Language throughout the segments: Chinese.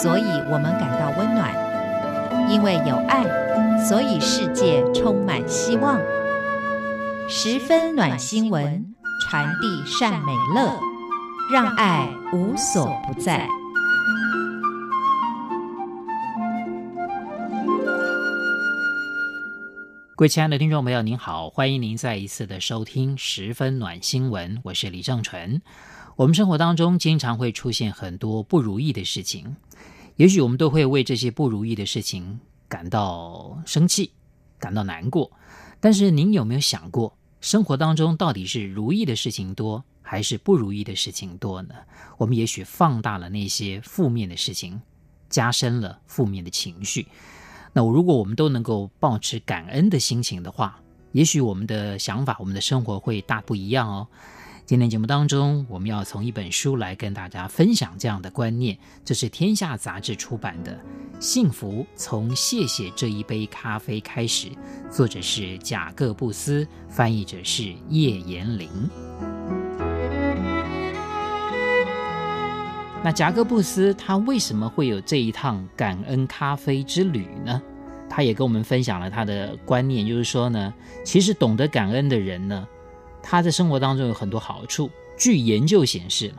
所以我们感到温暖；因为有爱，所以世界充满希望。十分暖新闻，传递善美乐，让爱无所不在。各位亲爱的听众朋友，您好，欢迎您再一次的收听《十分暖新闻》，我是李正纯。我们生活当中经常会出现很多不如意的事情，也许我们都会为这些不如意的事情感到生气、感到难过。但是您有没有想过，生活当中到底是如意的事情多，还是不如意的事情多呢？我们也许放大了那些负面的事情，加深了负面的情绪。那如果我们都能够保持感恩的心情的话，也许我们的想法、我们的生活会大不一样哦。今天节目当中，我们要从一本书来跟大家分享这样的观念，这是天下杂志出版的《幸福从谢谢这一杯咖啡开始》，作者是贾各布斯，翻译者是叶延龄。那贾各布斯他为什么会有这一趟感恩咖啡之旅呢？他也跟我们分享了他的观念，就是说呢，其实懂得感恩的人呢，他在生活当中有很多好处。据研究显示呢，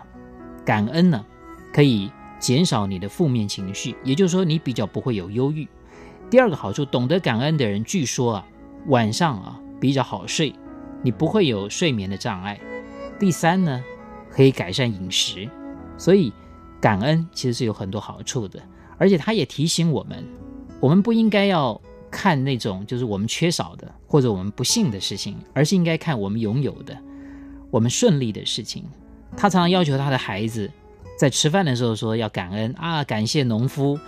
感恩呢可以减少你的负面情绪，也就是说你比较不会有忧郁。第二个好处，懂得感恩的人据说啊晚上啊比较好睡，你不会有睡眠的障碍。第三呢，可以改善饮食，所以。感恩其实是有很多好处的，而且他也提醒我们，我们不应该要看那种就是我们缺少的或者我们不幸的事情，而是应该看我们拥有的、我们顺利的事情。他常常要求他的孩子在吃饭的时候说要感恩啊，感谢农夫。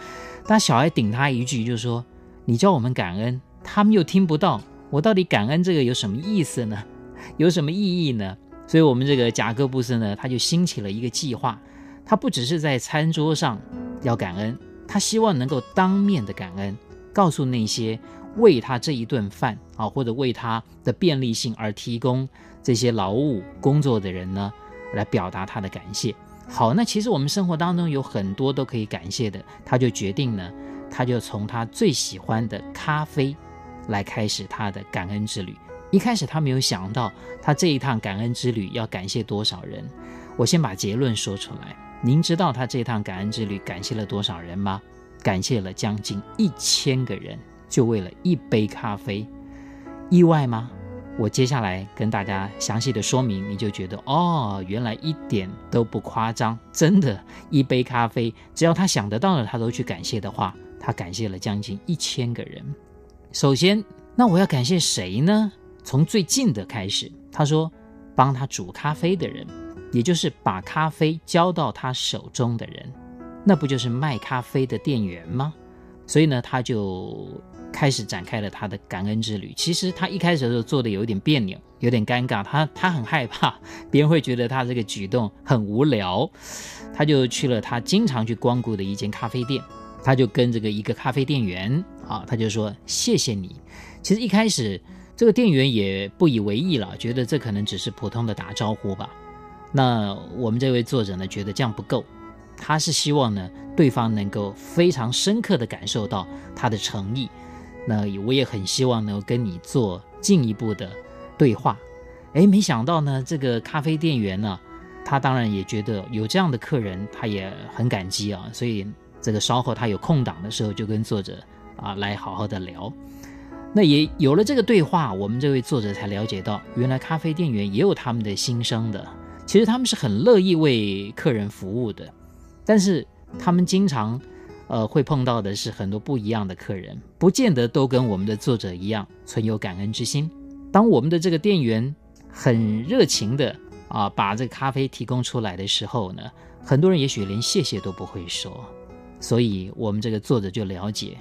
但小孩顶他一句，就说你叫我们感恩，他们又听不到，我到底感恩这个有什么意思呢？有什么意义呢？所以，我们这个贾各布斯呢，他就兴起了一个计划。他不只是在餐桌上要感恩，他希望能够当面的感恩，告诉那些为他这一顿饭啊，或者为他的便利性而提供这些劳务工作的人呢，来表达他的感谢。好，那其实我们生活当中有很多都可以感谢的，他就决定呢，他就从他最喜欢的咖啡来开始他的感恩之旅。一开始他没有想到，他这一趟感恩之旅要感谢多少人。我先把结论说出来。您知道他这趟感恩之旅感谢了多少人吗？感谢了将近一千个人，就为了一杯咖啡。意外吗？我接下来跟大家详细的说明，你就觉得哦，原来一点都不夸张，真的，一杯咖啡，只要他想得到的，他都去感谢的话，他感谢了将近一千个人。首先，那我要感谢谁呢？从最近的开始，他说帮他煮咖啡的人。也就是把咖啡交到他手中的人，那不就是卖咖啡的店员吗？所以呢，他就开始展开了他的感恩之旅。其实他一开始的时候做的有一点别扭，有点尴尬，他他很害怕别人会觉得他这个举动很无聊，他就去了他经常去光顾的一间咖啡店，他就跟这个一个咖啡店员啊，他就说谢谢你。其实一开始这个店员也不以为意了，觉得这可能只是普通的打招呼吧。那我们这位作者呢，觉得这样不够，他是希望呢，对方能够非常深刻地感受到他的诚意。那我也很希望能够跟你做进一步的对话。哎，没想到呢，这个咖啡店员呢，他当然也觉得有这样的客人，他也很感激啊。所以这个稍后他有空档的时候，就跟作者啊来好好的聊。那也有了这个对话，我们这位作者才了解到，原来咖啡店员也有他们的心声的。其实他们是很乐意为客人服务的，但是他们经常，呃，会碰到的是很多不一样的客人，不见得都跟我们的作者一样存有感恩之心。当我们的这个店员很热情的啊，把这个咖啡提供出来的时候呢，很多人也许连谢谢都不会说。所以，我们这个作者就了解，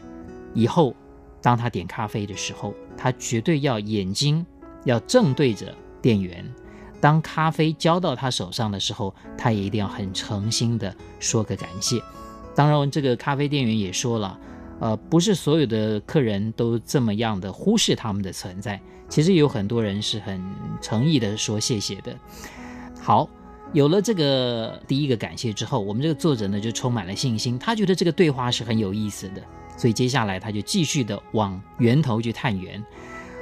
以后当他点咖啡的时候，他绝对要眼睛要正对着店员。当咖啡交到他手上的时候，他也一定要很诚心的说个感谢。当然，这个咖啡店员也说了，呃，不是所有的客人都这么样的忽视他们的存在。其实有很多人是很诚意的说谢谢的。好，有了这个第一个感谢之后，我们这个作者呢就充满了信心，他觉得这个对话是很有意思的，所以接下来他就继续的往源头去探源。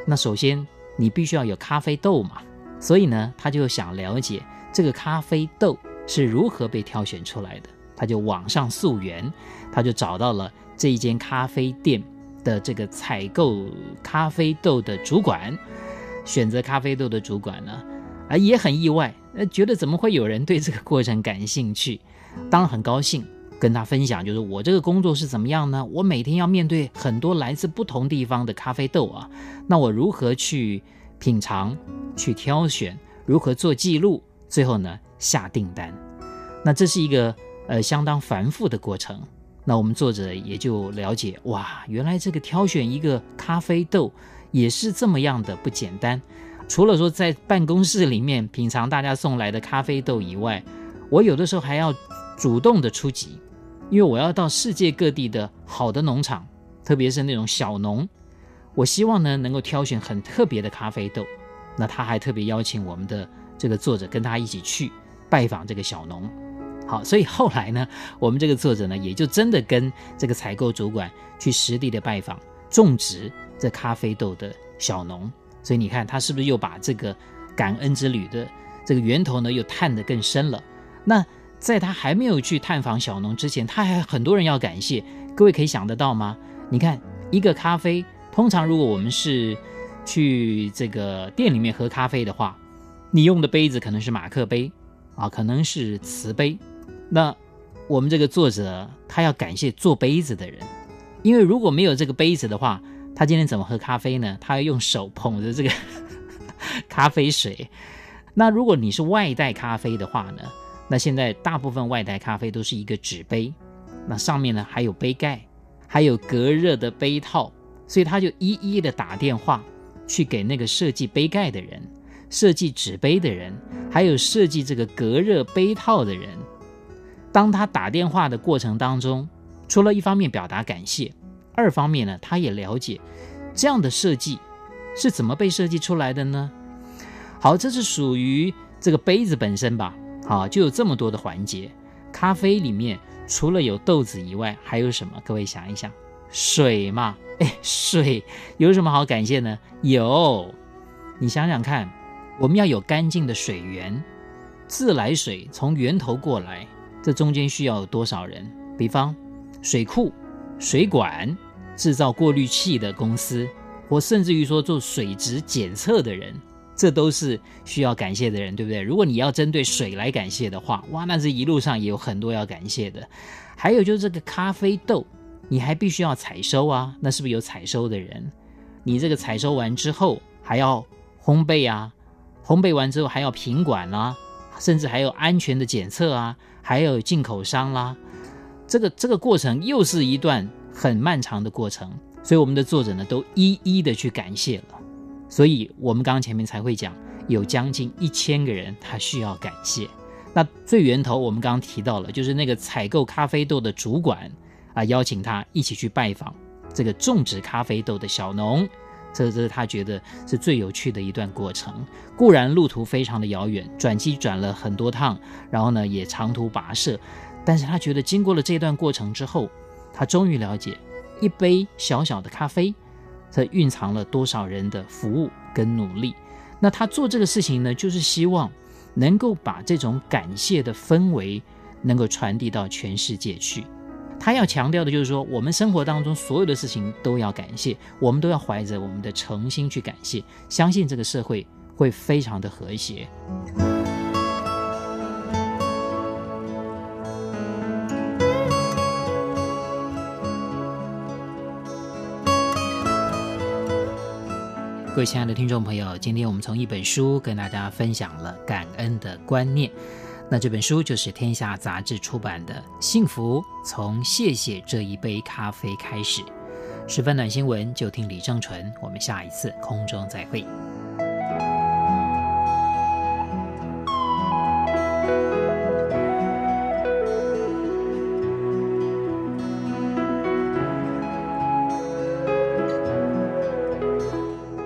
那首先你必须要有咖啡豆嘛，所以呢他就想了解这个咖啡豆是如何被挑选出来的，他就网上溯源，他就找到了这一间咖啡店的这个采购咖啡豆的主管，选择咖啡豆的主管呢，啊也很意外。呃，觉得怎么会有人对这个过程感兴趣？当然很高兴跟他分享，就是我这个工作是怎么样呢？我每天要面对很多来自不同地方的咖啡豆啊，那我如何去品尝、去挑选，如何做记录，最后呢下订单？那这是一个呃相当繁复的过程。那我们作者也就了解，哇，原来这个挑选一个咖啡豆也是这么样的不简单。除了说在办公室里面品尝大家送来的咖啡豆以外，我有的时候还要主动的出击，因为我要到世界各地的好的农场，特别是那种小农，我希望呢能够挑选很特别的咖啡豆。那他还特别邀请我们的这个作者跟他一起去拜访这个小农。好，所以后来呢，我们这个作者呢也就真的跟这个采购主管去实地的拜访种植这咖啡豆的小农。所以你看，他是不是又把这个感恩之旅的这个源头呢，又探得更深了？那在他还没有去探访小农之前，他还很多人要感谢。各位可以想得到吗？你看，一个咖啡，通常如果我们是去这个店里面喝咖啡的话，你用的杯子可能是马克杯啊，可能是瓷杯。那我们这个作者他要感谢做杯子的人，因为如果没有这个杯子的话，他今天怎么喝咖啡呢？他要用手捧着这个 咖啡水。那如果你是外带咖啡的话呢？那现在大部分外带咖啡都是一个纸杯，那上面呢还有杯盖，还有隔热的杯套，所以他就一一的打电话去给那个设计杯盖的人、设计纸杯的人，还有设计这个隔热杯套的人。当他打电话的过程当中，除了一方面表达感谢。二方面呢，他也了解这样的设计是怎么被设计出来的呢？好，这是属于这个杯子本身吧。好，就有这么多的环节。咖啡里面除了有豆子以外，还有什么？各位想一想，水嘛。哎，水有什么好感谢呢？有，你想想看，我们要有干净的水源，自来水从源头过来，这中间需要有多少人？比方水库。水管制造过滤器的公司，或甚至于说做水质检测的人，这都是需要感谢的人，对不对？如果你要针对水来感谢的话，哇，那这一路上也有很多要感谢的。还有就是这个咖啡豆，你还必须要采收啊，那是不是有采收的人？你这个采收完之后还要烘焙啊，烘焙完之后还要品管啦、甚至还有安全的检测啊，还有进口商啦、这个这个过程又是一段很漫长的过程，所以我们的作者呢都一一的去感谢了，所以我们刚刚前面才会讲有将近一千个人他需要感谢。那最源头我们刚刚提到了，就是那个采购咖啡豆的主管啊，邀请他一起去拜访这个种植咖啡豆的小农，这这是他觉得是最有趣的一段过程。固然路途非常的遥远，转机转了很多趟，然后呢也长途跋涉。但是他觉得，经过了这段过程之后，他终于了解，一杯小小的咖啡，它蕴藏了多少人的服务跟努力。那他做这个事情呢，就是希望能够把这种感谢的氛围能够传递到全世界去。他要强调的就是说，我们生活当中所有的事情都要感谢，我们都要怀着我们的诚心去感谢，相信这个社会会非常的和谐。各位亲爱的听众朋友，今天我们从一本书跟大家分享了感恩的观念。那这本书就是天下杂志出版的《幸福从谢谢这一杯咖啡开始》。十分暖新闻，就听李正淳。我们下一次空中再会。